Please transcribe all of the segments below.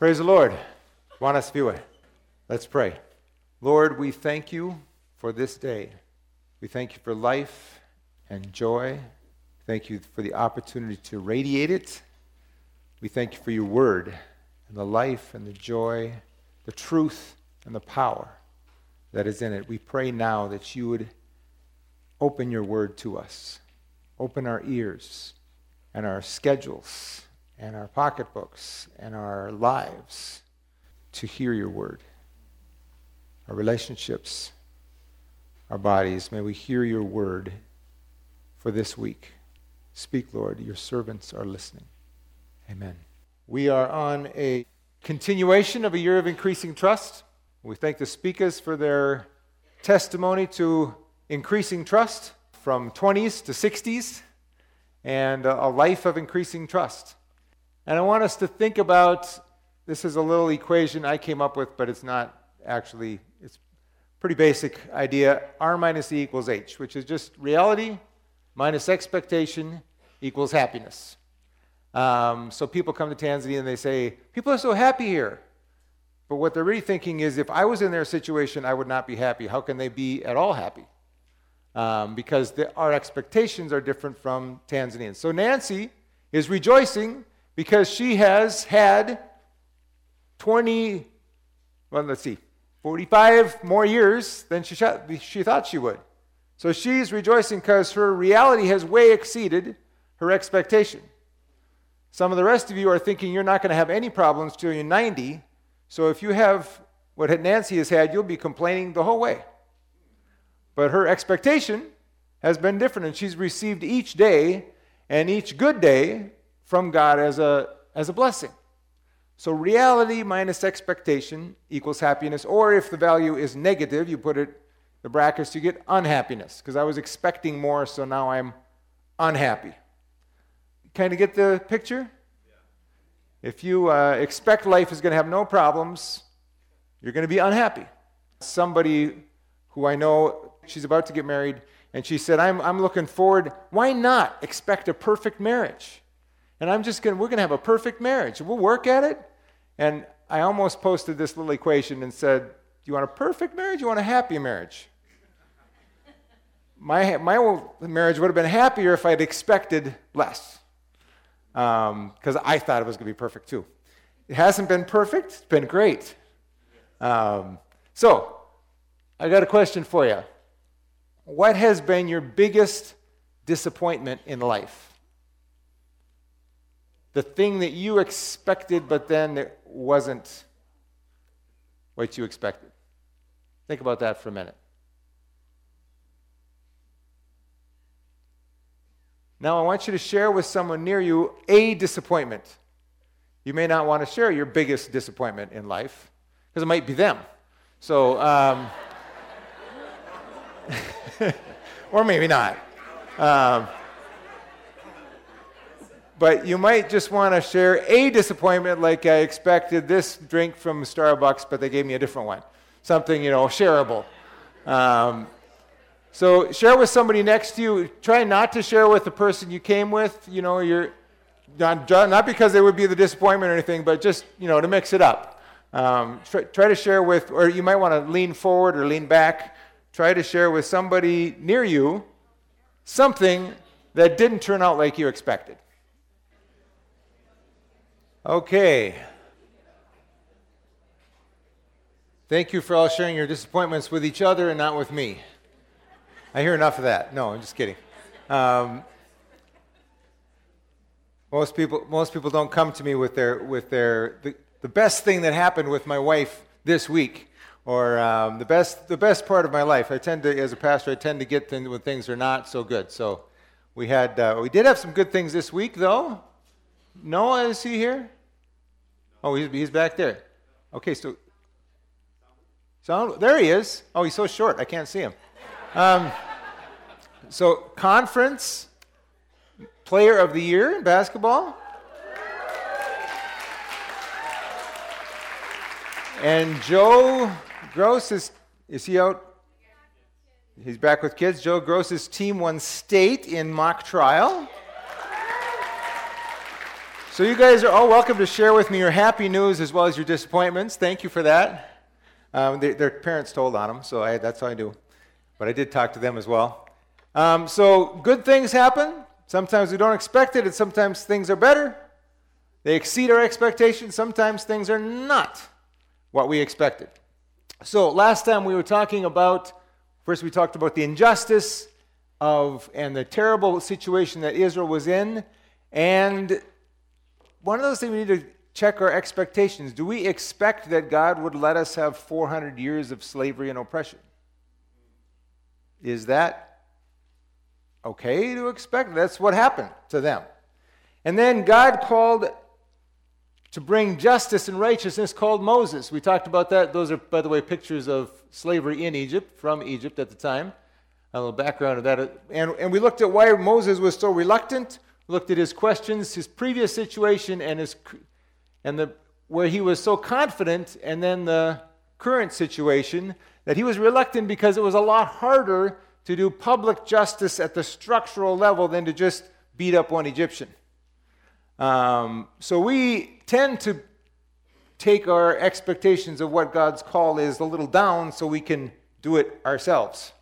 Praise the Lord. Buona. Let's pray. Lord, we thank you for this day. We thank you for life and joy. Thank you for the opportunity to radiate it. We thank you for your word and the life and the joy, the truth and the power that is in it. We pray now that you would open your word to us, open our ears and our schedules and our pocketbooks and our lives to hear your word. Our relationships, our bodies, may we hear your word for this week. Speak, Lord. Your servants are listening. Amen. We are on a continuation of a year of increasing trust. We thank the speakers for their testimony to increasing trust from 20s to 60s and a life of increasing trust. And I want us to think about this is a little equation I came up with, but it's not actually, it's pretty basic idea. R minus E equals H, which is just reality minus expectation equals happiness. Um, so people come to Tanzania and they say, People are so happy here. But what they're really thinking is, if I was in their situation, I would not be happy. How can they be at all happy? Um, because the, our expectations are different from Tanzanians. So Nancy is rejoicing because she has had 20, well, let's see, 45 more years than she, she thought she would. So she's rejoicing because her reality has way exceeded her expectation. Some of the rest of you are thinking you're not going to have any problems till you're 90. So if you have what Nancy has had, you'll be complaining the whole way. But her expectation has been different, and she's received each day and each good day from God as a, as a blessing. So reality minus expectation equals happiness, or if the value is negative, you put it the brackets, you get unhappiness, because I was expecting more, so now I'm unhappy. Kind of get the picture? If you uh, expect life is going to have no problems, you're going to be unhappy. Somebody who I know, she's about to get married, and she said, I'm, I'm looking forward. Why not expect a perfect marriage? And I'm just going to, we're going to have a perfect marriage. We'll work at it. And I almost posted this little equation and said, Do you want a perfect marriage? You want a happy marriage? my, my marriage would have been happier if I'd expected less. Because um, I thought it was going to be perfect too. It hasn't been perfect, it's been great. Um, so, I got a question for you. What has been your biggest disappointment in life? The thing that you expected, but then it wasn't what you expected. Think about that for a minute. Now, I want you to share with someone near you a disappointment. You may not want to share your biggest disappointment in life because it might be them. So, um, or maybe not. Um, but you might just want to share a disappointment like I expected this drink from Starbucks, but they gave me a different one. Something, you know, shareable. Um, so share with somebody next to you. Try not to share with the person you came with. You know, you're not, not because they would be the disappointment or anything, but just, you know, to mix it up. Um, try, try to share with, or you might want to lean forward or lean back. Try to share with somebody near you something that didn't turn out like you expected. Okay. Thank you for all sharing your disappointments with each other and not with me. I hear enough of that. No, I'm just kidding. Um, most people, most people don't come to me with their, with their the, the best thing that happened with my wife this week, or um, the best, the best part of my life. I tend to, as a pastor, I tend to get things when things are not so good. So we had, uh, we did have some good things this week, though. Noah, is he here? Oh, he's, he's back there. Okay, so. Sound, there he is. Oh, he's so short, I can't see him. Um, so, conference player of the year in basketball. And Joe Gross is, is he out? He's back with kids. Joe Gross's team won state in mock trial. So, you guys are all welcome to share with me your happy news as well as your disappointments. Thank you for that. Um, they, their parents told on them, so I, that's how I do. But I did talk to them as well. Um, so, good things happen. Sometimes we don't expect it, and sometimes things are better. They exceed our expectations. Sometimes things are not what we expected. So, last time we were talking about, first, we talked about the injustice of and the terrible situation that Israel was in. And one of those things we need to check our expectations. Do we expect that God would let us have 400 years of slavery and oppression? Is that okay to expect? That's what happened to them. And then God called to bring justice and righteousness called Moses. We talked about that. Those are, by the way, pictures of slavery in Egypt, from Egypt at the time. A little background of that. And, and we looked at why Moses was so reluctant, looked at his questions, his previous situation, and, his, and the, where he was so confident, and then the current situation that he was reluctant because it was a lot harder to do public justice at the structural level than to just beat up one Egyptian. Um, so we tend to take our expectations of what God's call is a little down so we can do it ourselves.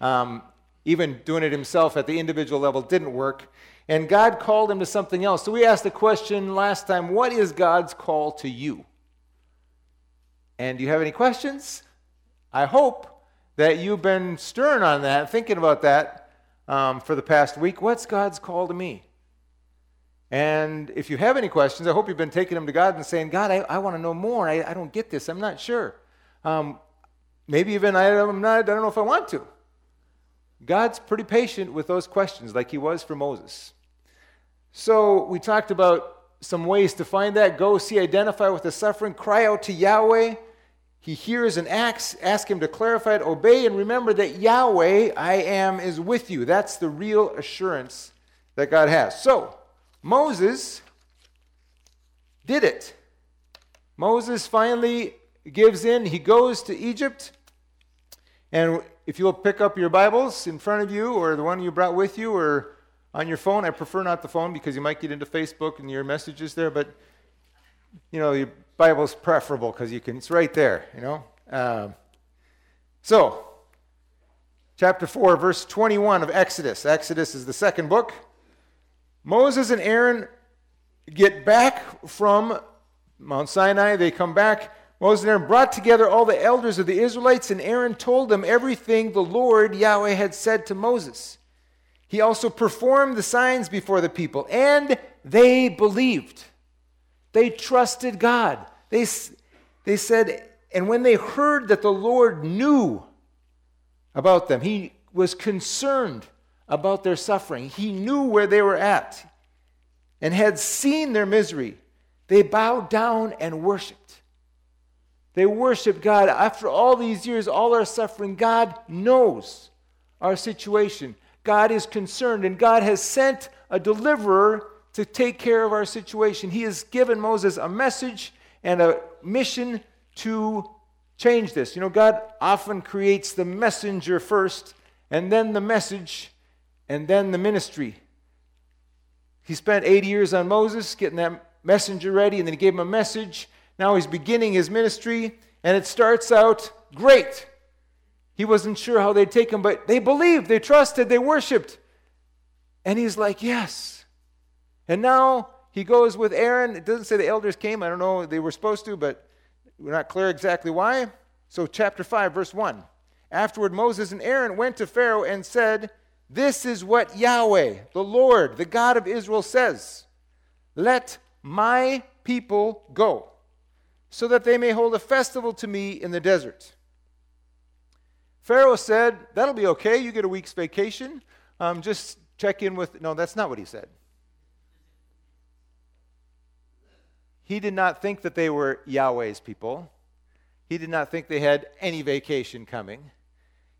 Um, even doing it himself at the individual level didn't work. And God called him to something else. So we asked the question last time what is God's call to you? And do you have any questions? I hope that you've been stirring on that, thinking about that um, for the past week. What's God's call to me? And if you have any questions, I hope you've been taking them to God and saying, God, I, I want to know more. I, I don't get this. I'm not sure. Um, maybe even I, I'm not, I don't know if I want to. God's pretty patient with those questions, like he was for Moses. So we talked about some ways to find that. Go see, identify with the suffering, cry out to Yahweh. He hears and acts. Ask him to clarify it, obey, and remember that Yahweh, I am, is with you. That's the real assurance that God has. So, Moses did it. Moses finally gives in. He goes to Egypt. And if you'll pick up your Bibles in front of you, or the one you brought with you, or on your phone, I prefer not the phone because you might get into Facebook and your messages there, but you know, your Bible's preferable because you can, it's right there, you know. Um, so, chapter 4, verse 21 of Exodus. Exodus is the second book. Moses and Aaron get back from Mount Sinai. They come back. Moses and Aaron brought together all the elders of the Israelites, and Aaron told them everything the Lord Yahweh had said to Moses. He also performed the signs before the people, and they believed. They trusted God. They, they said, and when they heard that the Lord knew about them, he was concerned about their suffering. He knew where they were at and had seen their misery. They bowed down and worshiped. They worshiped God. After all these years, all our suffering, God knows our situation. God is concerned, and God has sent a deliverer to take care of our situation. He has given Moses a message and a mission to change this. You know, God often creates the messenger first, and then the message, and then the ministry. He spent 80 years on Moses getting that messenger ready, and then he gave him a message. Now he's beginning his ministry, and it starts out great. He wasn't sure how they'd take him, but they believed, they trusted, they worshiped. And he's like, Yes. And now he goes with Aaron. It doesn't say the elders came. I don't know, they were supposed to, but we're not clear exactly why. So, chapter 5, verse 1. Afterward, Moses and Aaron went to Pharaoh and said, this is what Yahweh, the Lord, the God of Israel, says Let my people go, so that they may hold a festival to me in the desert. Pharaoh said, That'll be okay. You get a week's vacation. Um, just check in with. No, that's not what he said. He did not think that they were Yahweh's people. He did not think they had any vacation coming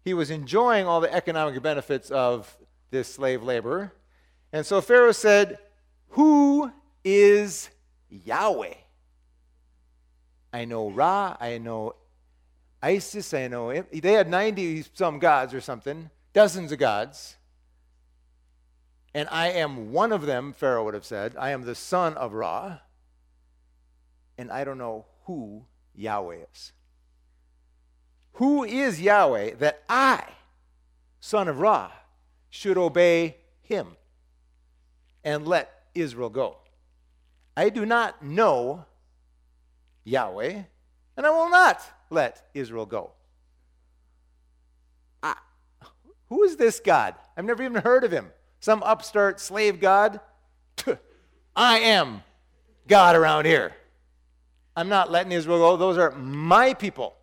he was enjoying all the economic benefits of this slave labor. And so Pharaoh said, Who is Yahweh? I know Ra, I know Isis, I know. Eh, they had 90 some gods or something, dozens of gods. and I am one of them, Pharaoh would have said. I am the son of Ra, and I don't know who Yahweh is. Who is Yahweh that I, son of Ra, should obey him and let Israel go? I do not know Yahweh, and I will not let Israel go. Who is this God? I've never even heard of him. Some upstart slave God? I am God around here. I'm not letting Israel go. Those are my people.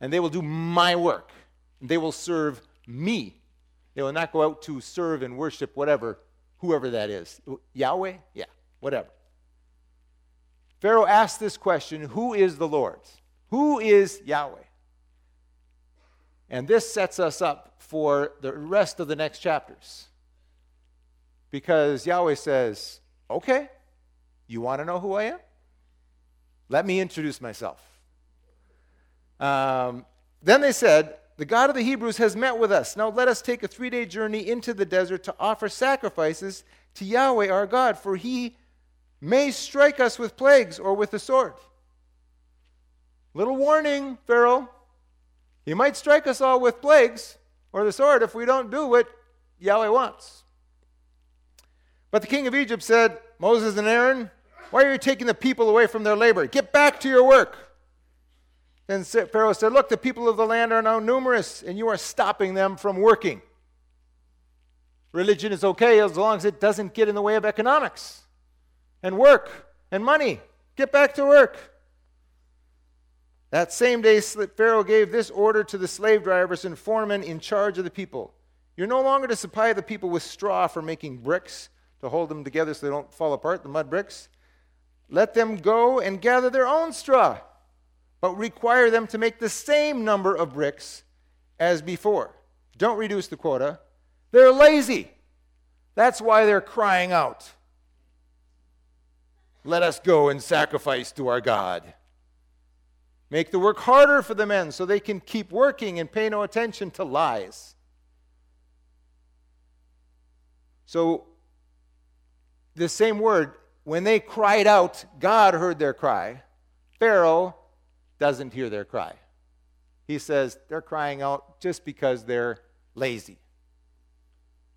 And they will do my work. They will serve me. They will not go out to serve and worship whatever, whoever that is. Yahweh? Yeah, whatever. Pharaoh asked this question Who is the Lord? Who is Yahweh? And this sets us up for the rest of the next chapters. Because Yahweh says, Okay, you want to know who I am? Let me introduce myself. Um, then they said, The God of the Hebrews has met with us. Now let us take a three day journey into the desert to offer sacrifices to Yahweh our God, for he may strike us with plagues or with the sword. Little warning, Pharaoh. He might strike us all with plagues or the sword if we don't do what Yahweh wants. But the king of Egypt said, Moses and Aaron, why are you taking the people away from their labor? Get back to your work. Then Pharaoh said, Look, the people of the land are now numerous, and you are stopping them from working. Religion is okay as long as it doesn't get in the way of economics and work and money. Get back to work. That same day, Pharaoh gave this order to the slave drivers and foremen in charge of the people You're no longer to supply the people with straw for making bricks to hold them together so they don't fall apart, the mud bricks. Let them go and gather their own straw, but require them to make the same number of bricks as before. Don't reduce the quota. They're lazy. That's why they're crying out. Let us go and sacrifice to our God. Make the work harder for the men so they can keep working and pay no attention to lies. So, the same word, when they cried out, God heard their cry. Pharaoh doesn't hear their cry. He says they're crying out just because they're lazy.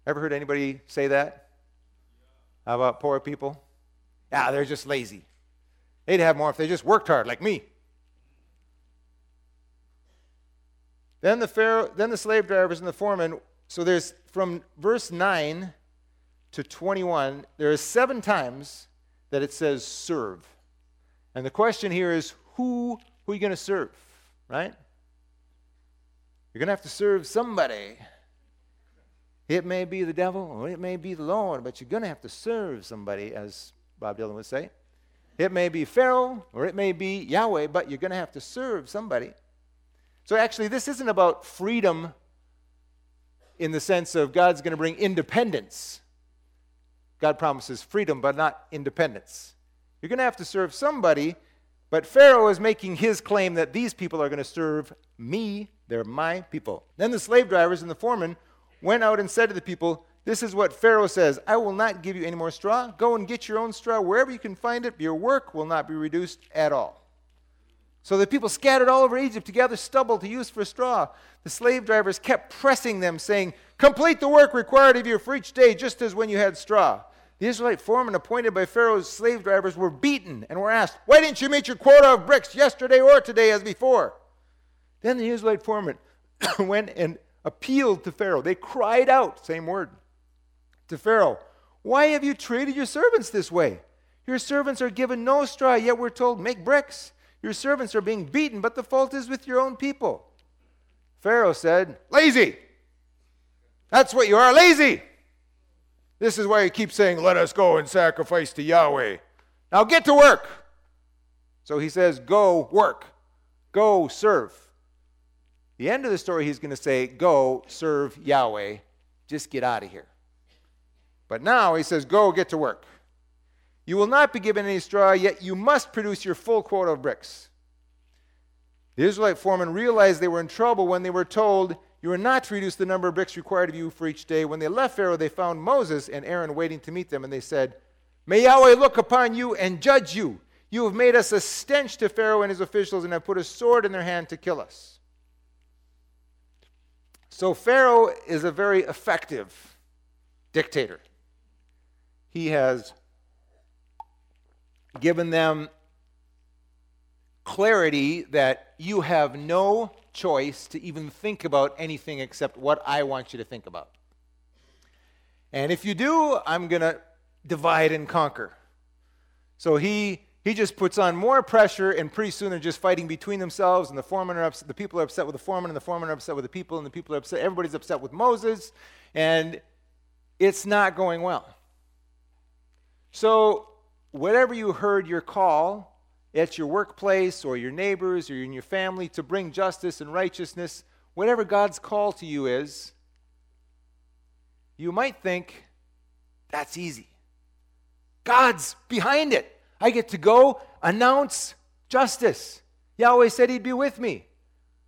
Ever heard anybody say that? How about poor people? Yeah, they're just lazy. They'd have more if they just worked hard, like me. Then the Pharaoh, then the slave drivers and the foremen. So there's from verse 9 to 21, there are seven times that it says serve. And the question here is who, who are you going to serve? Right? You're going to have to serve somebody. It may be the devil or it may be the Lord, but you're going to have to serve somebody, as Bob Dylan would say. It may be Pharaoh or it may be Yahweh, but you're going to have to serve somebody. So actually, this isn't about freedom in the sense of God's going to bring independence. God promises freedom, but not independence. You're going to have to serve somebody, but Pharaoh is making his claim that these people are going to serve me. They're my people. Then the slave drivers and the foremen went out and said to the people, this is what Pharaoh says I will not give you any more straw. Go and get your own straw wherever you can find it. Your work will not be reduced at all. So the people scattered all over Egypt to gather stubble to use for straw. The slave drivers kept pressing them, saying, Complete the work required of you for each day, just as when you had straw. The Israelite foremen appointed by Pharaoh's slave drivers were beaten and were asked, Why didn't you meet your quota of bricks yesterday or today as before? Then the Israelite foremen went and appealed to Pharaoh. They cried out, same word to Pharaoh, Why have you treated your servants this way? Your servants are given no straw, yet we're told, Make bricks. Your servants are being beaten, but the fault is with your own people. Pharaoh said, Lazy. That's what you are, lazy. This is why you keep saying, Let us go and sacrifice to Yahweh. Now get to work. So he says, Go work. Go serve. The end of the story, he's going to say, Go serve Yahweh. Just get out of here. But now he says, Go get to work. You will not be given any straw, yet you must produce your full quota of bricks. The Israelite foremen realized they were in trouble when they were told, you are not to reduce the number of bricks required of you for each day. When they left Pharaoh, they found Moses and Aaron waiting to meet them, and they said, May Yahweh look upon you and judge you. You have made us a stench to Pharaoh and his officials, and have put a sword in their hand to kill us. So, Pharaoh is a very effective dictator. He has given them clarity that you have no choice to even think about anything except what I want you to think about. And if you do, I'm going to divide and conquer. So he he just puts on more pressure, and pretty soon they're just fighting between themselves, and the foreman are upset, the people are upset with the foreman, and the foreman are upset with the people, and the people are upset. Everybody's upset with Moses, and it's not going well. So, whatever you heard your call at your workplace or your neighbors or in your family to bring justice and righteousness, whatever God's call to you is, you might think that's easy. God's behind it. I get to go announce justice. Yahweh said he'd be with me.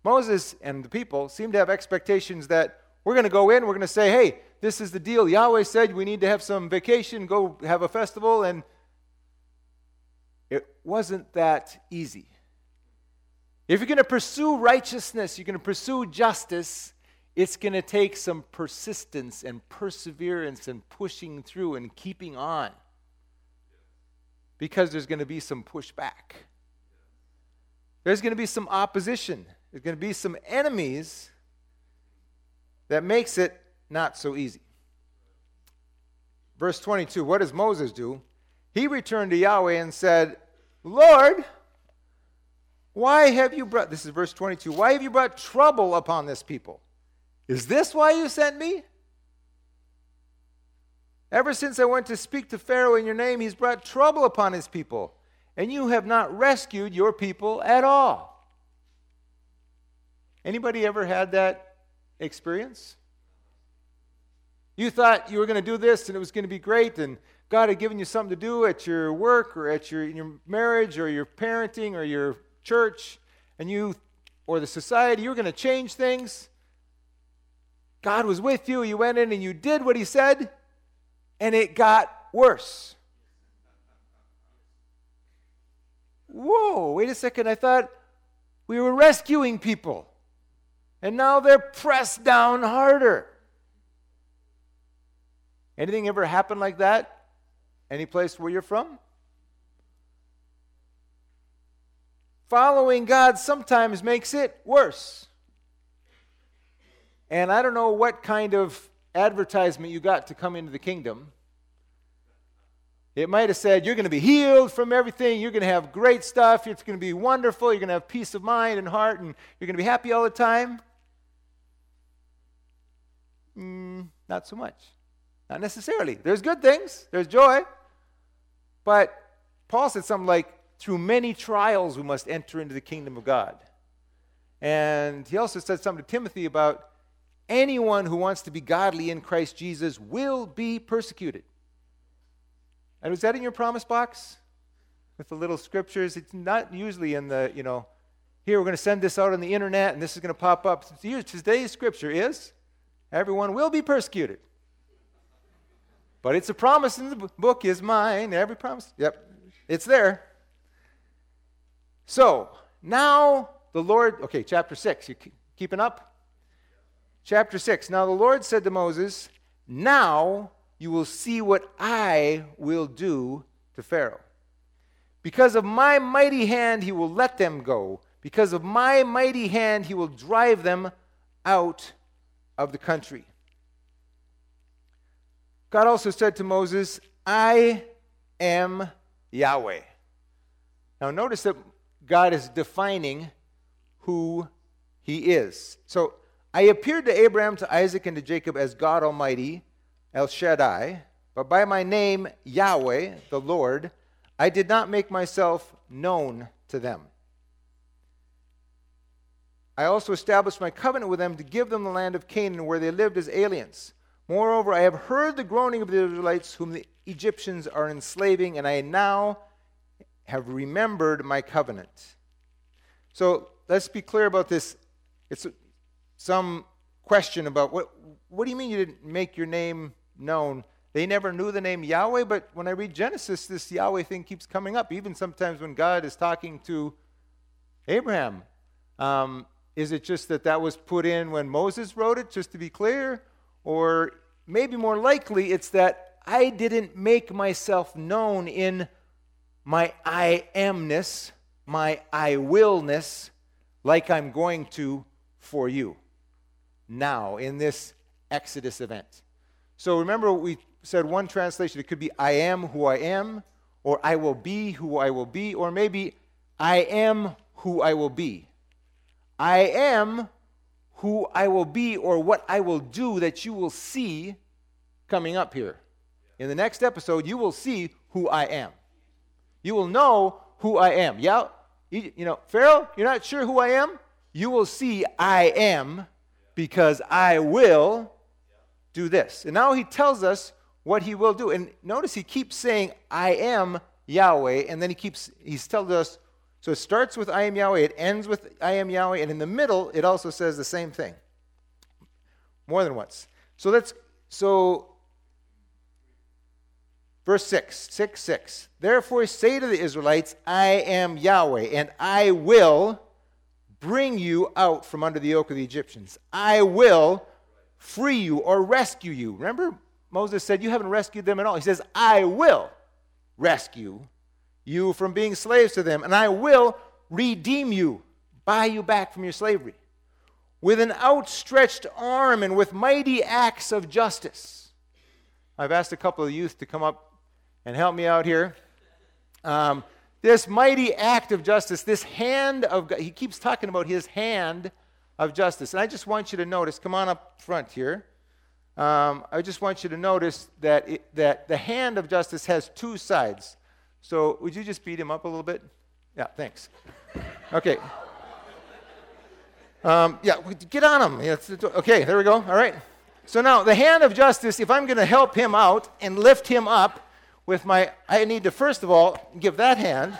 Moses and the people seem to have expectations that we're going to go in, we're going to say, hey, this is the deal. Yahweh said we need to have some vacation, go have a festival, and it wasn't that easy. If you're going to pursue righteousness, you're going to pursue justice, it's going to take some persistence and perseverance and pushing through and keeping on because there's going to be some pushback. There's going to be some opposition. There's going to be some enemies that makes it not so easy. Verse 22 What does Moses do? He returned to Yahweh and said, Lord, why have you brought, this is verse 22, why have you brought trouble upon this people? Is this why you sent me? Ever since I went to speak to Pharaoh in your name, he's brought trouble upon his people, and you have not rescued your people at all. Anybody ever had that experience? You thought you were going to do this and it was going to be great, and God had given you something to do at your work or at your, your marriage or your parenting or your church, and you or the society, you were going to change things. God was with you. You went in and you did what He said, and it got worse. Whoa, wait a second. I thought we were rescuing people, and now they're pressed down harder. Anything ever happen like that? Any place where you're from? Following God sometimes makes it worse. And I don't know what kind of advertisement you got to come into the kingdom. It might have said, You're going to be healed from everything. You're going to have great stuff. It's going to be wonderful. You're going to have peace of mind and heart, and you're going to be happy all the time. Mm, not so much. Not necessarily. There's good things, there's joy. But Paul said something like, Through many trials we must enter into the kingdom of God. And he also said something to Timothy about anyone who wants to be godly in Christ Jesus will be persecuted. And was that in your promise box? With the little scriptures? It's not usually in the, you know, here we're going to send this out on the internet and this is going to pop up. Today's scripture is everyone will be persecuted. But it's a promise in the book is mine. Every promise. Yep. It's there. So now the Lord, okay, chapter 6. You keeping up? Chapter 6. Now the Lord said to Moses, Now you will see what I will do to Pharaoh. Because of my mighty hand, he will let them go. Because of my mighty hand, he will drive them out of the country. God also said to Moses, I am Yahweh. Now, notice that God is defining who he is. So, I appeared to Abraham, to Isaac, and to Jacob as God Almighty, El Shaddai, but by my name, Yahweh, the Lord, I did not make myself known to them. I also established my covenant with them to give them the land of Canaan where they lived as aliens. Moreover, I have heard the groaning of the Israelites whom the Egyptians are enslaving, and I now have remembered my covenant. So let's be clear about this. It's some question about what, what do you mean you didn't make your name known? They never knew the name Yahweh, but when I read Genesis, this Yahweh thing keeps coming up. Even sometimes when God is talking to Abraham, um, is it just that that was put in when Moses wrote it, just to be clear? Or maybe more likely, it's that I didn't make myself known in my I amness, my I willness, like I'm going to for you now in this Exodus event. So remember, we said one translation, it could be I am who I am, or I will be who I will be, or maybe I am who I will be. I am who I will be, or what I will do that you will see coming up here. In the next episode, you will see who I am. You will know who I am. Yeah, you, you know, Pharaoh, you're not sure who I am? You will see I am because I will do this. And now he tells us what he will do. And notice he keeps saying, I am Yahweh, and then he keeps, he's telling us, so it starts with I am Yahweh, it ends with I am Yahweh, and in the middle, it also says the same thing. More than once. So let's, so Verse 6, 6, 6. Therefore say to the Israelites, I am Yahweh, and I will bring you out from under the yoke of the Egyptians. I will free you or rescue you. Remember, Moses said, You haven't rescued them at all. He says, I will rescue you from being slaves to them, and I will redeem you, buy you back from your slavery, with an outstretched arm and with mighty acts of justice. I've asked a couple of youth to come up and help me out here. Um, this mighty act of justice, this hand of God, he keeps talking about his hand of justice. And I just want you to notice, come on up front here. Um, I just want you to notice that, it, that the hand of justice has two sides. So would you just beat him up a little bit? Yeah, thanks. Okay. Um, yeah, get on him. okay, there we go. All right. So now, the hand of justice, if I'm going to help him out and lift him up, with my, I need to first of all give that hand,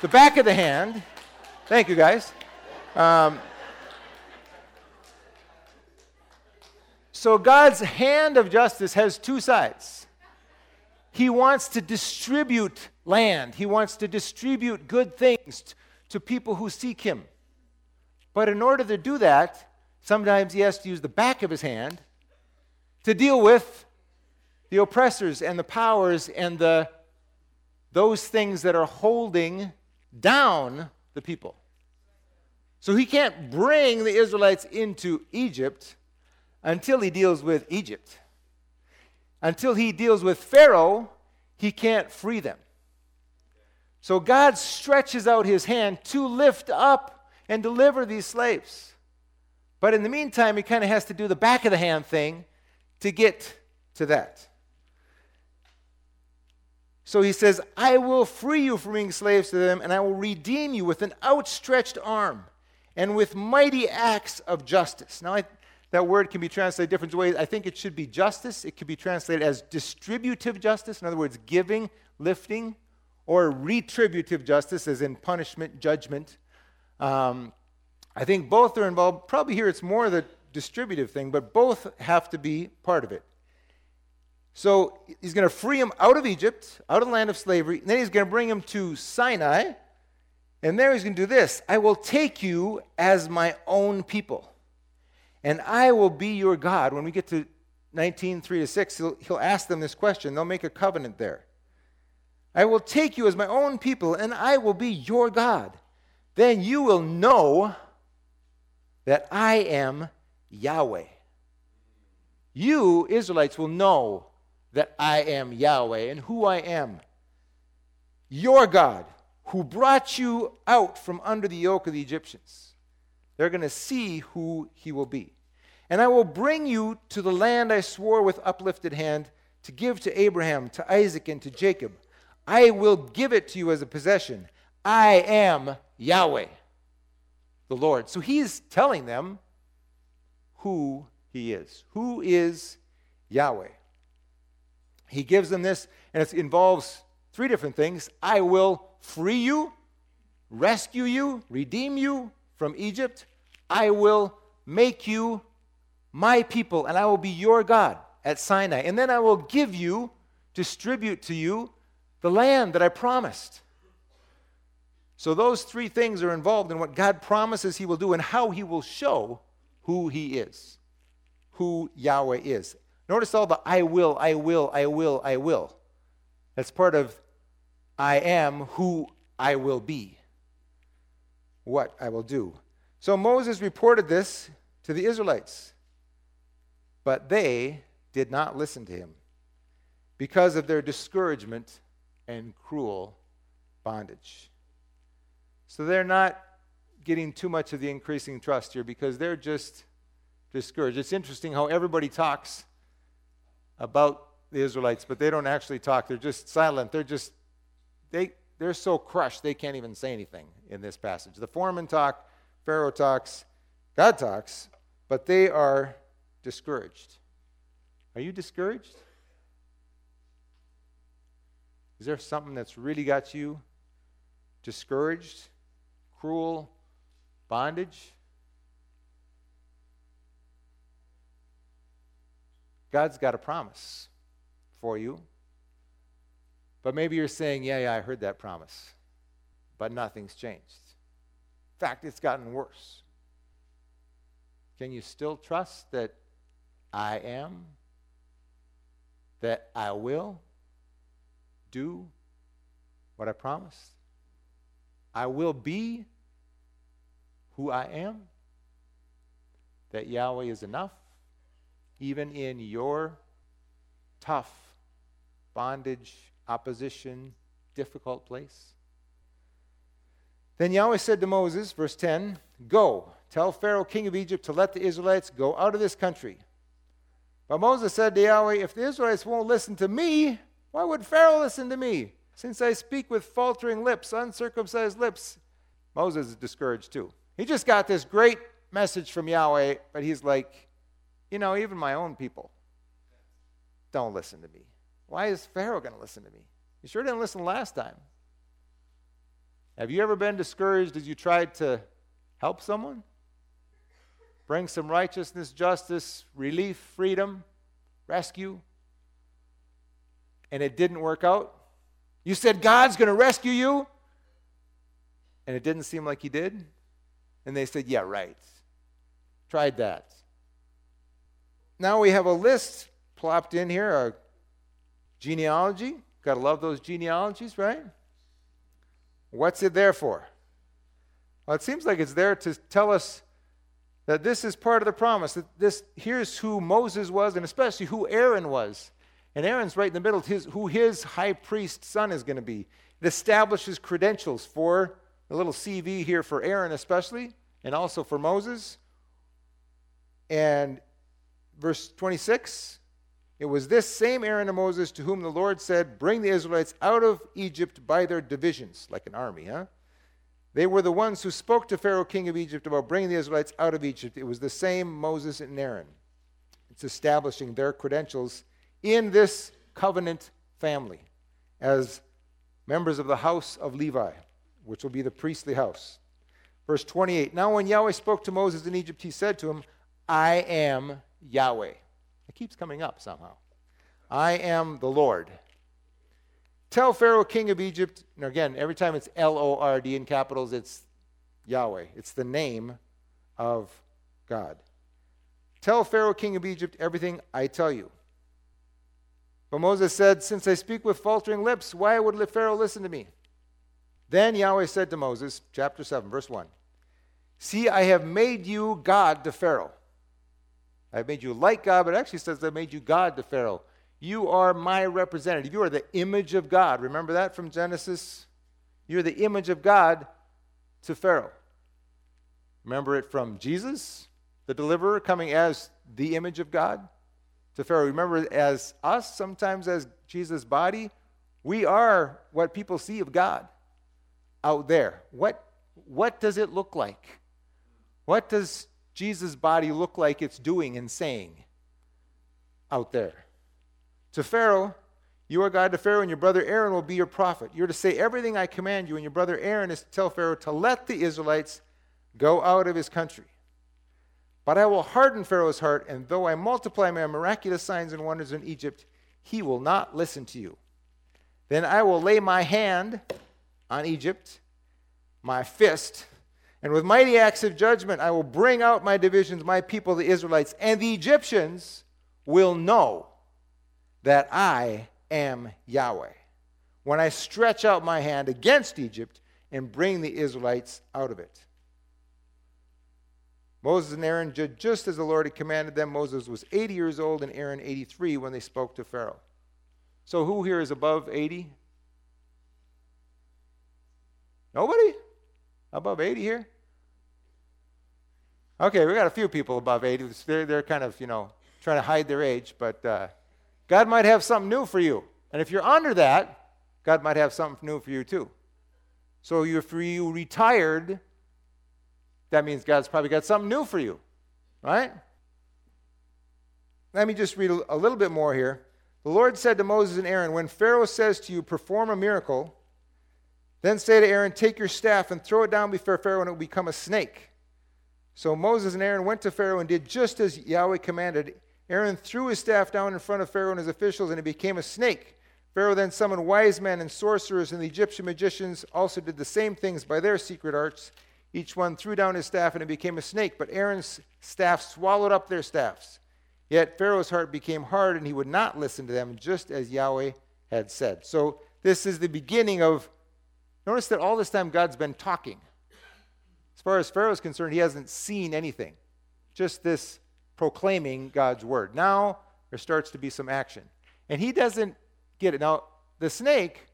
the back of the hand. Thank you, guys. Um, so God's hand of justice has two sides. He wants to distribute land, He wants to distribute good things to people who seek Him. But in order to do that, sometimes He has to use the back of His hand to deal with the oppressors and the powers and the those things that are holding down the people. So he can't bring the Israelites into Egypt until he deals with Egypt. Until he deals with Pharaoh, he can't free them. So God stretches out his hand to lift up and deliver these slaves. But in the meantime, he kind of has to do the back of the hand thing to get to that. So he says, I will free you from being slaves to them, and I will redeem you with an outstretched arm and with mighty acts of justice. Now, I, that word can be translated different ways. I think it should be justice. It could be translated as distributive justice, in other words, giving, lifting, or retributive justice, as in punishment, judgment. Um, I think both are involved. Probably here it's more the distributive thing, but both have to be part of it. So he's going to free him out of Egypt, out of the land of slavery. And then he's going to bring him to Sinai. And there he's going to do this I will take you as my own people, and I will be your God. When we get to 19, 3 to 6, he'll, he'll ask them this question. They'll make a covenant there. I will take you as my own people, and I will be your God. Then you will know that I am Yahweh. You, Israelites, will know that I am Yahweh and who I am. Your God, who brought you out from under the yoke of the Egyptians. They're going to see who he will be. And I will bring you to the land I swore with uplifted hand to give to Abraham, to Isaac, and to Jacob. I will give it to you as a possession. I am Yahweh, the Lord. So he's telling them who he is. Who is Yahweh? He gives them this, and it involves three different things I will free you, rescue you, redeem you from Egypt. I will make you my people, and I will be your God at Sinai. And then I will give you, distribute to you, the land that I promised. So, those three things are involved in what God promises He will do and how He will show who He is, who Yahweh is. Notice all the I will, I will, I will, I will. That's part of I am who I will be, what I will do. So Moses reported this to the Israelites, but they did not listen to him because of their discouragement and cruel bondage. So they're not getting too much of the increasing trust here because they're just discouraged. It's interesting how everybody talks about the Israelites, but they don't actually talk. They're just silent. They're just, they, they're so crushed they can't even say anything in this passage. The foreman talk, Pharaoh talks, God talks, but they are discouraged. Are you discouraged? Is there something that's really got you discouraged, cruel, bondage? God's got a promise for you. But maybe you're saying, yeah, yeah, I heard that promise, but nothing's changed. Fact, it's gotten worse. Can you still trust that I am, that I will do what I promised? I will be who I am, that Yahweh is enough, even in your tough bondage, opposition, difficult place. Then Yahweh said to Moses, verse 10, Go, tell Pharaoh, king of Egypt, to let the Israelites go out of this country. But Moses said to Yahweh, If the Israelites won't listen to me, why would Pharaoh listen to me? Since I speak with faltering lips, uncircumcised lips. Moses is discouraged too. He just got this great message from Yahweh, but he's like, you know, even my own people don't listen to me. Why is Pharaoh going to listen to me? He sure didn't listen last time. Have you ever been discouraged as you tried to help someone? Bring some righteousness, justice, relief, freedom, rescue, and it didn't work out? You said God's going to rescue you, and it didn't seem like He did? And they said, Yeah, right. Tried that. Now we have a list plopped in here, a genealogy. Got to love those genealogies, right? What's it there for? Well, it seems like it's there to tell us that this is part of the promise. That this here's who Moses was, and especially who Aaron was. And Aaron's right in the middle, his, who his high priest son is going to be. It establishes credentials for a little CV here for Aaron, especially, and also for Moses. And verse 26 it was this same Aaron and Moses to whom the Lord said, Bring the Israelites out of Egypt by their divisions, like an army, huh? They were the ones who spoke to Pharaoh, king of Egypt, about bringing the Israelites out of Egypt. It was the same Moses and Aaron. It's establishing their credentials in this covenant family as members of the house of Levi, which will be the priestly house. Verse 28 Now, when Yahweh spoke to Moses in Egypt, he said to him, I am Yahweh. It keeps coming up somehow. I am the Lord. Tell Pharaoh, king of Egypt, and again, every time it's L O R D in capitals, it's Yahweh. It's the name of God. Tell Pharaoh, king of Egypt, everything I tell you. But Moses said, Since I speak with faltering lips, why would Pharaoh listen to me? Then Yahweh said to Moses, chapter 7, verse 1 See, I have made you God to Pharaoh I've made you like God, but it actually says I made you God to Pharaoh. You are my representative. You are the image of God. Remember that from Genesis? You're the image of God to Pharaoh. Remember it from Jesus, the deliverer, coming as the image of God to Pharaoh. Remember as us, sometimes as Jesus' body, we are what people see of God out there. What, what does it look like? What does Jesus' body look like it's doing and saying out there? To Pharaoh, you are God to Pharaoh, and your brother Aaron will be your prophet. You're to say everything I command you, and your brother Aaron is to tell Pharaoh to let the Israelites go out of his country. But I will harden Pharaoh's heart, and though I multiply my miraculous signs and wonders in Egypt, he will not listen to you. Then I will lay my hand on Egypt, my fist, and with mighty acts of judgment I will bring out my divisions, my people, the Israelites, and the Egyptians will know that I am Yahweh. When I stretch out my hand against Egypt and bring the Israelites out of it. Moses and Aaron did just as the Lord had commanded them. Moses was 80 years old and Aaron 83 when they spoke to Pharaoh. So, who here is above 80? Nobody? Above 80 here? Okay, we got a few people above 80. They're, they're kind of, you know, trying to hide their age, but uh, God might have something new for you. And if you're under that, God might have something new for you too. So if you retired, that means God's probably got something new for you, right? Let me just read a little bit more here. The Lord said to Moses and Aaron, When Pharaoh says to you, Perform a miracle, then say to Aaron, Take your staff and throw it down before Pharaoh, and it will become a snake. So Moses and Aaron went to Pharaoh and did just as Yahweh commanded. Aaron threw his staff down in front of Pharaoh and his officials, and it became a snake. Pharaoh then summoned wise men and sorcerers, and the Egyptian magicians also did the same things by their secret arts. Each one threw down his staff, and it became a snake. But Aaron's staff swallowed up their staffs. Yet Pharaoh's heart became hard, and he would not listen to them, just as Yahweh had said. So this is the beginning of. Notice that all this time God's been talking. As far as Pharaoh is concerned, he hasn't seen anything, just this proclaiming God's word. Now there starts to be some action. And he doesn't get it. Now, the snake,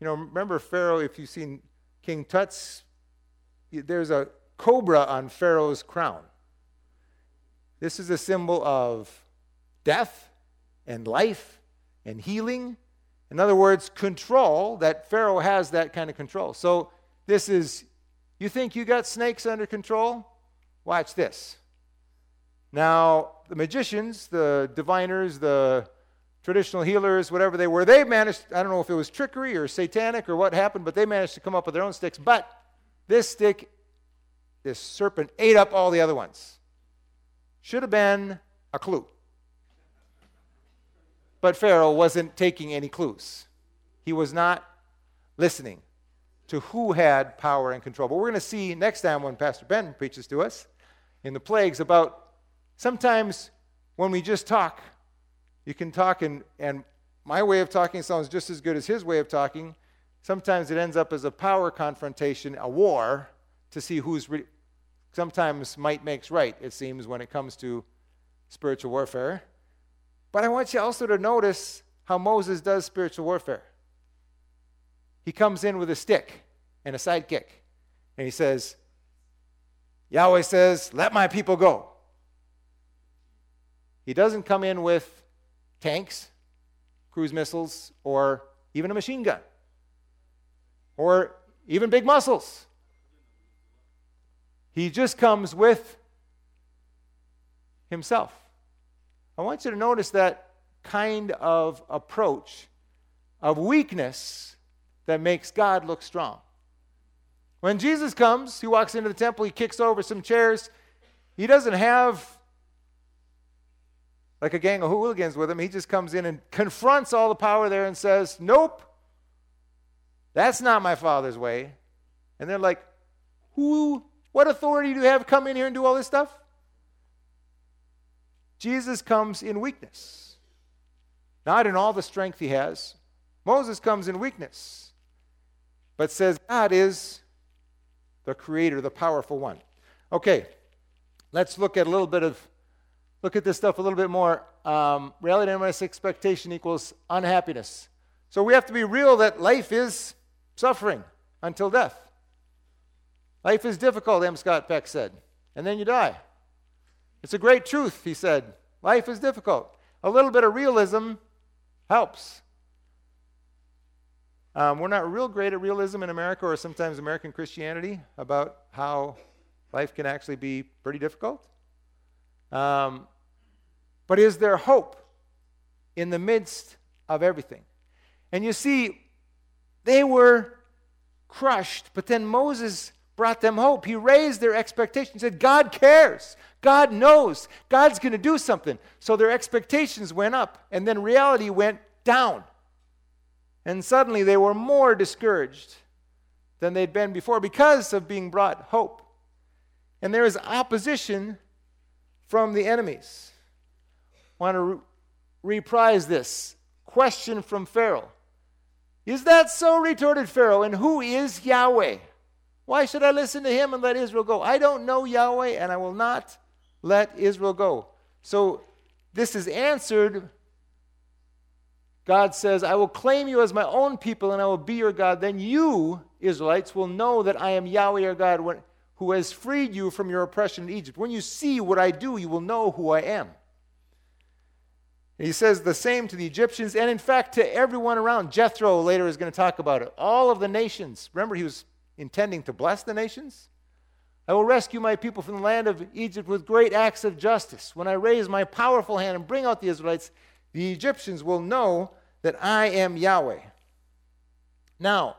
you know, remember Pharaoh, if you've seen King Tut's, there's a cobra on Pharaoh's crown. This is a symbol of death and life and healing. In other words, control, that Pharaoh has that kind of control. So, this is, you think you got snakes under control? Watch this. Now, the magicians, the diviners, the traditional healers, whatever they were, they managed, I don't know if it was trickery or satanic or what happened, but they managed to come up with their own sticks. But this stick, this serpent, ate up all the other ones. Should have been a clue. But Pharaoh wasn't taking any clues. He was not listening to who had power and control. But we're going to see next time when Pastor Ben preaches to us in the plagues about sometimes when we just talk you can talk, and, and my way of talking sounds just as good as his way of talking. Sometimes it ends up as a power confrontation, a war, to see who's. Re- Sometimes might makes right, it seems, when it comes to spiritual warfare. But I want you also to notice how Moses does spiritual warfare. He comes in with a stick and a sidekick, and he says, Yahweh says, Let my people go. He doesn't come in with tanks, cruise missiles, or even a machine gun, or even big muscles. He just comes with himself. I want you to notice that kind of approach of weakness that makes God look strong. When Jesus comes, he walks into the temple, he kicks over some chairs. He doesn't have like a gang of hooligans with him. He just comes in and confronts all the power there and says, Nope, that's not my father's way. And they're like, Who, what authority do you have come in here and do all this stuff? Jesus comes in weakness, not in all the strength he has. Moses comes in weakness, but says God is the creator, the powerful one. Okay, let's look at a little bit of look at this stuff a little bit more. Um, reality minus expectation equals unhappiness. So we have to be real that life is suffering until death. Life is difficult, M. Scott Peck said, and then you die. It's a great truth, he said. Life is difficult. A little bit of realism helps. Um, we're not real great at realism in America or sometimes American Christianity about how life can actually be pretty difficult. Um, but is there hope in the midst of everything? And you see, they were crushed, but then Moses brought them hope. He raised their expectations, said, God cares. God knows. God's going to do something. So their expectations went up, and then reality went down. And suddenly they were more discouraged than they'd been before because of being brought hope. And there is opposition from the enemies. I want to re- reprise this question from Pharaoh. Is that so? retorted Pharaoh. And who is Yahweh? Why should I listen to him and let Israel go? I don't know Yahweh, and I will not let Israel go. So this is answered. God says, I will claim you as my own people, and I will be your God. Then you, Israelites, will know that I am Yahweh your God when, who has freed you from your oppression in Egypt. When you see what I do, you will know who I am. he says the same to the Egyptians, and in fact to everyone around. Jethro later is going to talk about it. All of the nations. Remember, he was intending to bless the nations? I will rescue my people from the land of Egypt with great acts of justice. When I raise my powerful hand and bring out the Israelites, the Egyptians will know that I am Yahweh. Now,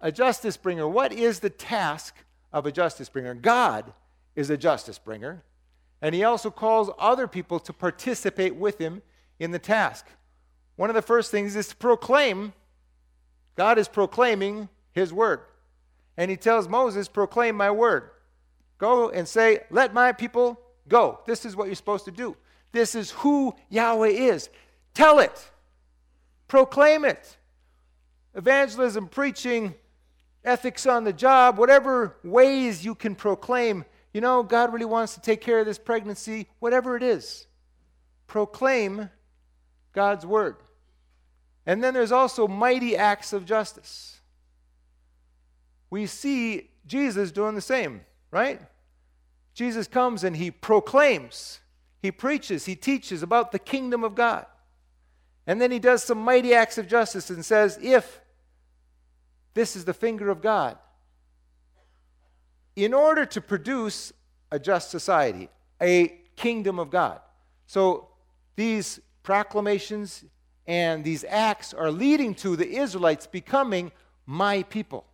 a justice bringer, what is the task of a justice bringer? God is a justice bringer, and he also calls other people to participate with him in the task. One of the first things is to proclaim, God is proclaiming his word and he tells Moses, Proclaim my word. Go and say, Let my people go. This is what you're supposed to do. This is who Yahweh is. Tell it, proclaim it. Evangelism, preaching, ethics on the job, whatever ways you can proclaim, you know, God really wants to take care of this pregnancy, whatever it is. Proclaim God's word. And then there's also mighty acts of justice we see Jesus doing the same, right? Jesus comes and he proclaims, he preaches, he teaches about the kingdom of God. And then he does some mighty acts of justice and says, if this is the finger of God, in order to produce a just society, a kingdom of God. So these proclamations and these acts are leading to the Israelites becoming my people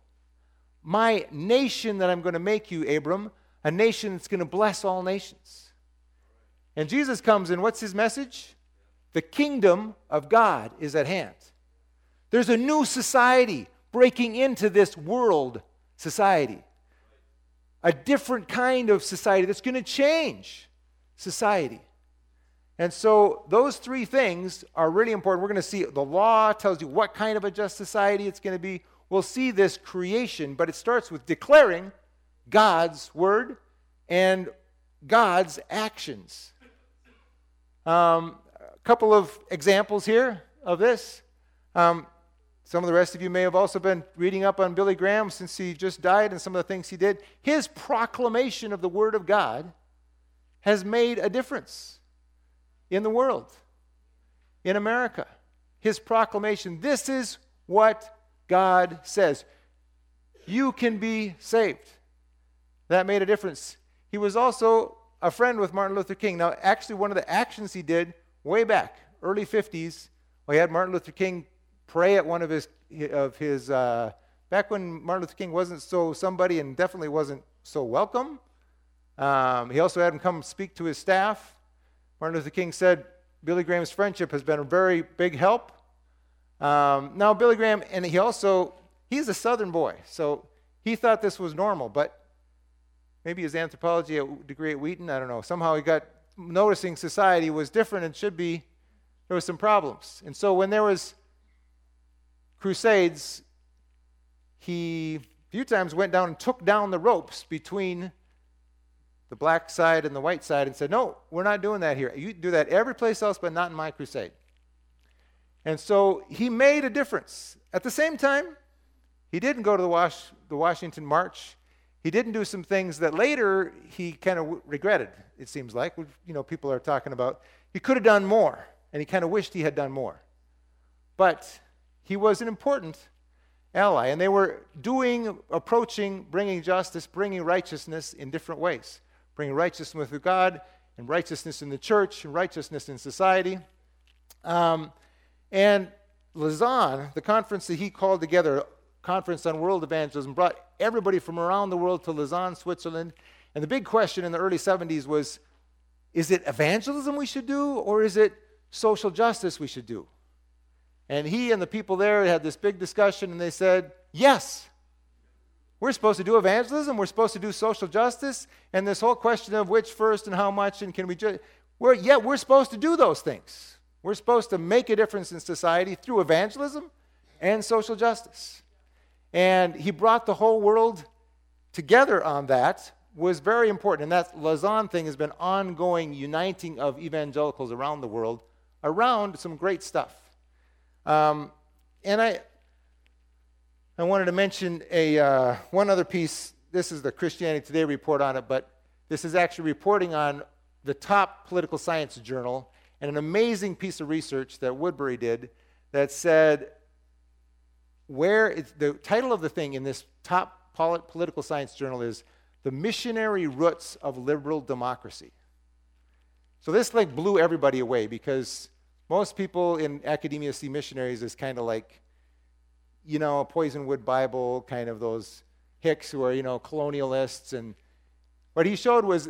my nation that I'm going to make you, Abram, a nation that's going to bless all nations. And Jesus comes in, what's his message? The kingdom of God is at hand. There's a new society breaking into this world society, a different kind of society that's going to change society. And so those three things are really important. We're going to see the law tells you what kind of a just society it's going to be we'll see this creation, but it starts with declaring God's word and God's actions. Um, a couple of examples here of this. Um, some of the rest of you may have also been reading up on Billy Graham since he just died and some of the things he did. His proclamation of the Word of God has made a difference in the world, in America. His proclamation this is what God says. You can be saved. That made a difference. He was also a friend with Martin Luther King. Now, actually, one of the actions he did way back, early 50s, well, he had Martin Luther King pray at one of his, of his uh, back when Martin Luther King wasn't so somebody and definitely wasn't so welcome. Um, he also had him come speak to his staff. Martin Luther King said, Billy Graham's friendship has been a very big help. Um, now, Billy Graham, and he also, he's a Southern boy, so he thought this was normal, but maybe his anthropology degree at Wheaton, I don't know. Somehow he got noticing society was different and should be, there was some problems. And so when there was crusades, he a few times went down and took down the ropes between the black side and the white side and said, No, we're not doing that here. You do that every place else, but not in my crusade. And so he made a difference. At the same time, he didn't go to the, Was- the Washington March. He didn't do some things that later he kind of w- regretted, it seems like. You know, people are talking about he could have done more, and he kind of wished he had done more. But he was an important ally, and they were doing, approaching, bringing justice, bringing righteousness in different ways. Bringing righteousness with God, and righteousness in the church, and righteousness in society. Um, and Lausanne, the conference that he called together, conference on world evangelism, brought everybody from around the world to Lausanne, Switzerland. And the big question in the early 70s was is it evangelism we should do, or is it social justice we should do? And he and the people there had this big discussion, and they said, yes. We're supposed to do evangelism, we're supposed to do social justice, and this whole question of which first and how much, and can we just, we're, yeah, we're supposed to do those things. We're supposed to make a difference in society through evangelism and social justice. And he brought the whole world together on that was very important. And that Lausanne thing has been ongoing uniting of evangelicals around the world around some great stuff. Um, and I, I wanted to mention a, uh, one other piece. This is the Christianity Today report on it, but this is actually reporting on the top political science journal and an amazing piece of research that Woodberry did that said where the title of the thing in this top political science journal is the missionary roots of liberal democracy. So this like blew everybody away because most people in academia see missionaries as kind of like you know a poisonwood bible kind of those hicks who are you know colonialists and what he showed was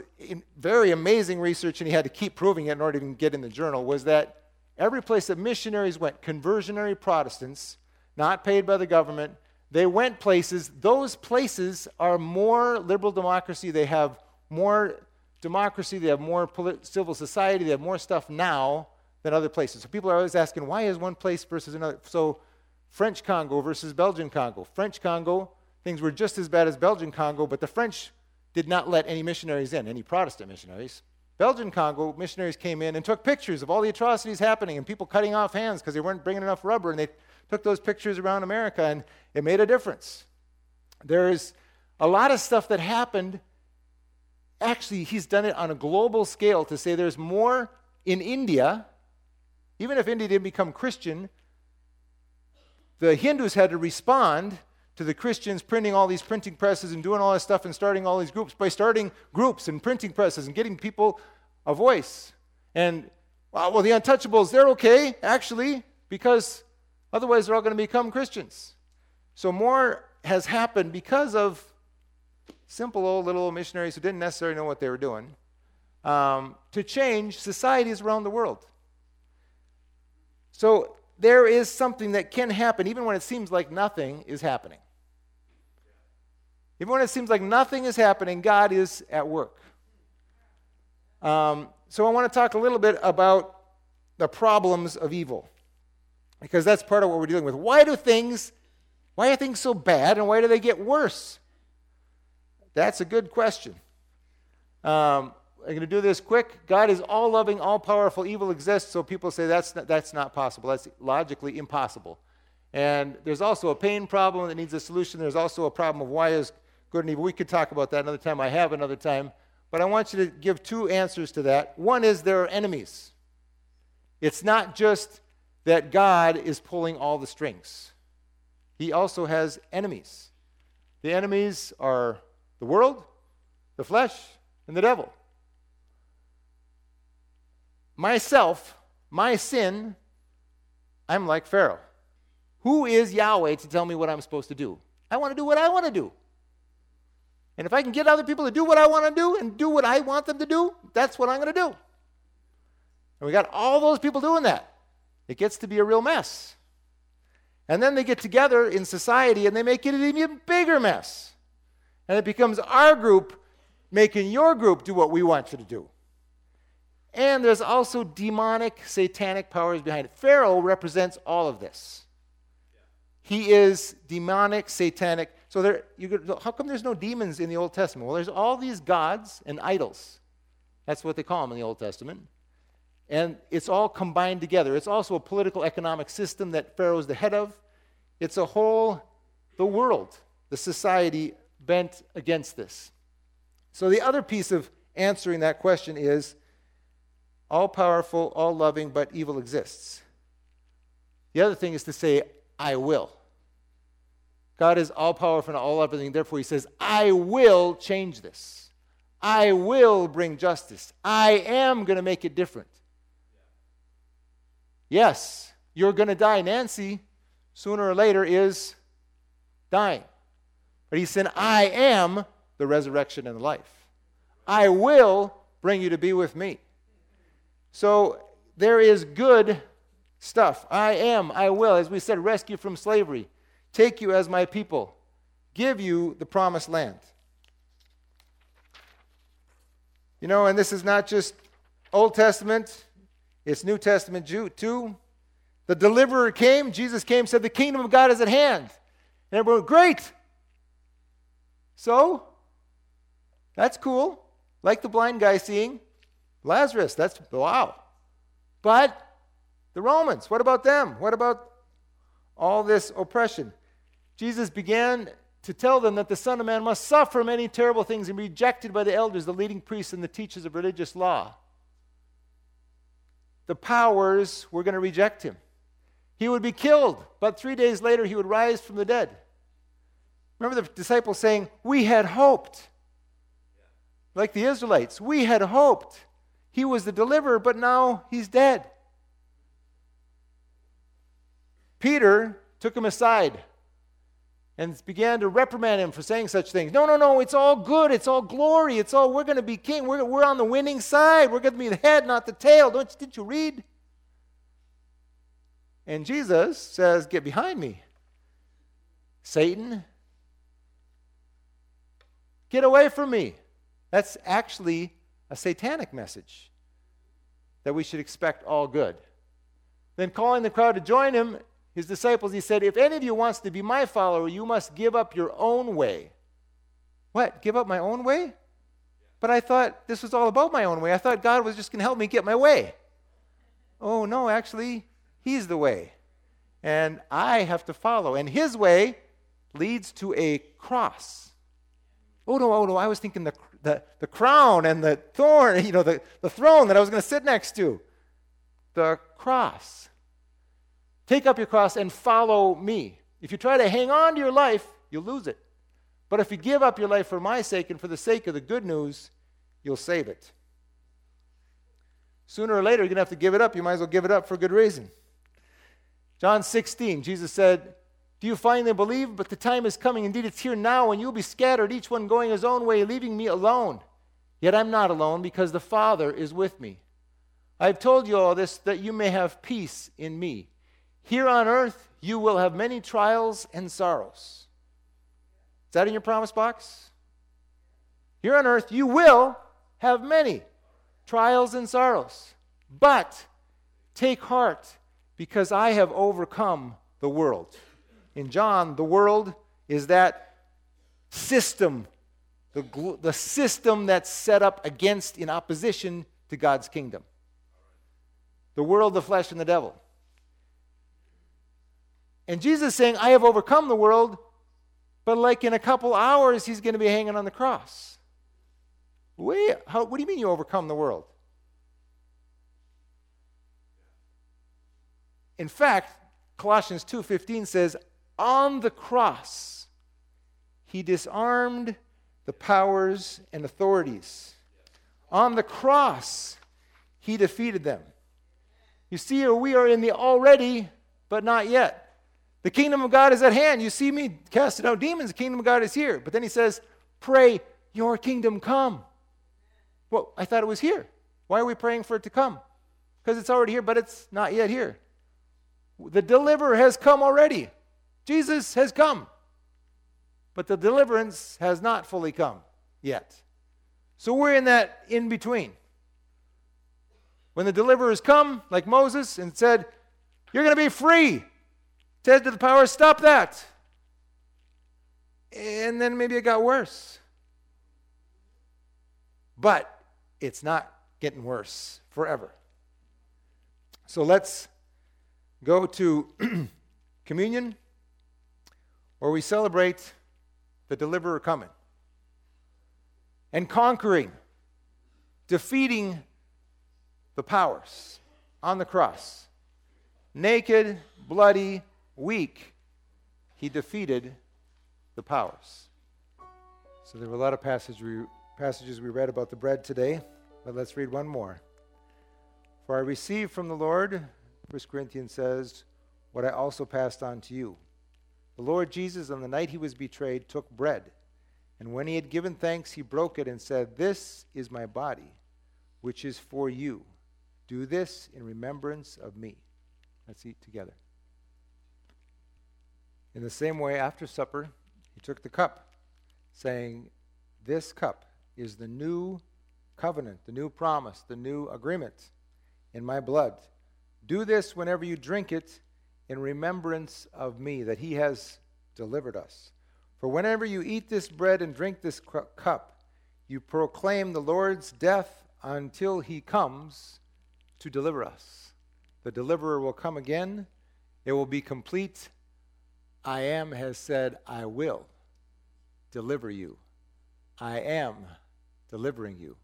very amazing research and he had to keep proving it in order to even get in the journal was that every place that missionaries went conversionary protestants not paid by the government. They went places. Those places are more liberal democracy. They have more democracy. They have more polit- civil society. They have more stuff now than other places. So people are always asking, why is one place versus another? So French Congo versus Belgian Congo. French Congo, things were just as bad as Belgian Congo, but the French did not let any missionaries in, any Protestant missionaries. Belgian Congo, missionaries came in and took pictures of all the atrocities happening and people cutting off hands because they weren't bringing enough rubber, and they took those pictures around America, and it made a difference. There's a lot of stuff that happened. Actually, he's done it on a global scale to say there's more in India. Even if India didn't become Christian, the Hindus had to respond to the Christians printing all these printing presses and doing all this stuff and starting all these groups by starting groups and printing presses and getting people a voice. And well, the untouchables, they're okay, actually, because Otherwise, they're all going to become Christians. So more has happened because of simple old little missionaries who didn't necessarily know what they were doing um, to change societies around the world. So there is something that can happen even when it seems like nothing is happening. Even when it seems like nothing is happening, God is at work. Um, so I want to talk a little bit about the problems of evil because that's part of what we're dealing with. Why do things, why are things so bad and why do they get worse? That's a good question. Um, I'm going to do this quick. God is all loving, all powerful. Evil exists, so people say that's not, that's not possible. That's logically impossible. And there's also a pain problem that needs a solution. There's also a problem of why is good and evil. We could talk about that another time. I have another time. But I want you to give two answers to that. One is there are enemies. It's not just that God is pulling all the strings. He also has enemies. The enemies are the world, the flesh, and the devil. Myself, my sin, I'm like Pharaoh. Who is Yahweh to tell me what I'm supposed to do? I want to do what I want to do. And if I can get other people to do what I want to do and do what I want them to do, that's what I'm going to do. And we got all those people doing that it gets to be a real mess. And then they get together in society and they make it an even bigger mess. And it becomes our group making your group do what we want you to do. And there's also demonic, satanic powers behind it. Pharaoh represents all of this. He is demonic, satanic. So there, you, how come there's no demons in the Old Testament? Well, there's all these gods and idols. That's what they call them in the Old Testament. And it's all combined together. It's also a political economic system that Pharaoh is the head of. It's a whole, the world, the society bent against this. So the other piece of answering that question is all powerful, all loving, but evil exists. The other thing is to say, I will. God is all powerful and all everything. therefore, He says, I will change this. I will bring justice. I am going to make it different. Yes, you're going to die. Nancy, sooner or later, is dying. But he said, I am the resurrection and the life. I will bring you to be with me. So there is good stuff. I am, I will, as we said, rescue from slavery, take you as my people, give you the promised land. You know, and this is not just Old Testament, it's New Testament too. The deliverer came, Jesus came, said, The kingdom of God is at hand. And everyone, great. So, that's cool. Like the blind guy seeing Lazarus, that's wow. But the Romans, what about them? What about all this oppression? Jesus began to tell them that the Son of Man must suffer many terrible things and be rejected by the elders, the leading priests, and the teachers of religious law. The powers were going to reject him. He would be killed, but three days later he would rise from the dead. Remember the disciples saying, We had hoped. Like the Israelites, we had hoped. He was the deliverer, but now he's dead. Peter took him aside and began to reprimand him for saying such things. No, no, no, it's all good. It's all glory. It's all, we're going to be king. We're, we're on the winning side. We're going to be the head, not the tail. Don't, didn't you read? And Jesus says, Get behind me, Satan. Get away from me. That's actually a satanic message that we should expect all good. Then, calling the crowd to join him, his disciples, he said, If any of you wants to be my follower, you must give up your own way. What? Give up my own way? But I thought this was all about my own way. I thought God was just going to help me get my way. Oh, no, actually, He's the way. And I have to follow. And His way leads to a cross. Oh, no, oh, no, I was thinking the, the, the crown and the thorn, you know, the, the throne that I was going to sit next to. The cross. Take up your cross and follow me. If you try to hang on to your life, you'll lose it. But if you give up your life for my sake and for the sake of the good news, you'll save it. Sooner or later, you're going to have to give it up. You might as well give it up for a good reason. John 16, Jesus said, Do you finally believe? But the time is coming. Indeed, it's here now, and you'll be scattered, each one going his own way, leaving me alone. Yet I'm not alone because the Father is with me. I've told you all this that you may have peace in me. Here on earth, you will have many trials and sorrows. Is that in your promise box? Here on earth, you will have many trials and sorrows. But take heart, because I have overcome the world. In John, the world is that system, the, the system that's set up against, in opposition to God's kingdom. The world, the flesh, and the devil. And Jesus saying, I have overcome the world, but like in a couple hours, he's going to be hanging on the cross. Wait, how, what do you mean you overcome the world? In fact, Colossians 2:15 says, "On the cross he disarmed the powers and authorities. On the cross he defeated them." You see, we are in the already but not yet. The kingdom of God is at hand. You see me casting out demons, the kingdom of God is here. But then he says, Pray, your kingdom come. Well, I thought it was here. Why are we praying for it to come? Because it's already here, but it's not yet here. The deliverer has come already. Jesus has come. But the deliverance has not fully come yet. So we're in that in between. When the deliverer has come, like Moses, and said, You're going to be free said to the power, Stop that. And then maybe it got worse. But it's not getting worse forever. So let's go to communion, where we celebrate the deliverer coming and conquering, defeating the powers on the cross. Naked, bloody, weak, he defeated the powers. So there were a lot of passages we, passages we read about the bread today, but let's read one more. For I received from the Lord, 1 Corinthians says, what I also passed on to you. The Lord Jesus, on the night he was betrayed, took bread. And when he had given thanks, he broke it and said, This is my body, which is for you. Do this in remembrance of me. Let's eat together. In the same way, after supper, he took the cup, saying, This cup is the new covenant, the new promise, the new agreement in my blood. Do this whenever you drink it in remembrance of me, that he has delivered us. For whenever you eat this bread and drink this cup, you proclaim the Lord's death until he comes to deliver us. The deliverer will come again, it will be complete. I am has said, I will deliver you. I am delivering you.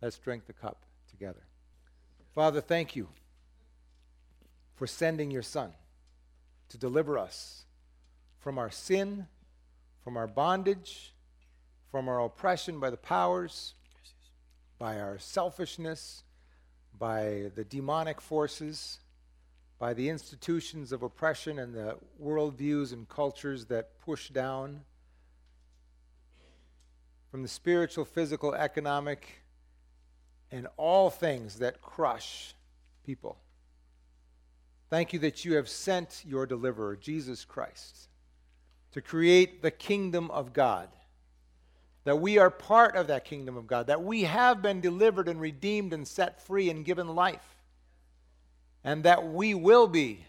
Let's drink the cup together. Father, thank you for sending your Son to deliver us from our sin, from our bondage, from our oppression by the powers, by our selfishness, by the demonic forces, by the institutions of oppression and the worldviews and cultures that push down, from the spiritual, physical, economic, and all things that crush people. Thank you that you have sent your deliverer, Jesus Christ, to create the kingdom of God. That we are part of that kingdom of God, that we have been delivered and redeemed and set free and given life, and that we will be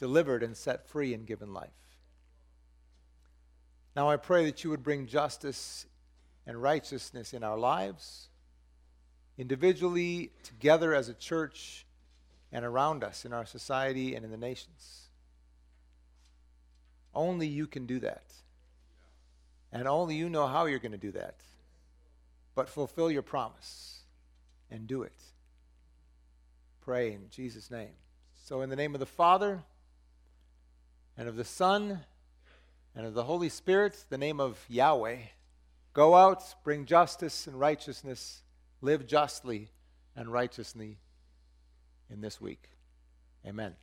delivered and set free and given life. Now I pray that you would bring justice and righteousness in our lives, individually, together as a church and around us in our society and in the nations. Only you can do that. And only you know how you're going to do that. But fulfill your promise and do it. Pray in Jesus' name. So, in the name of the Father, and of the Son, and of the Holy Spirit, the name of Yahweh, go out, bring justice and righteousness, live justly and righteously in this week. Amen.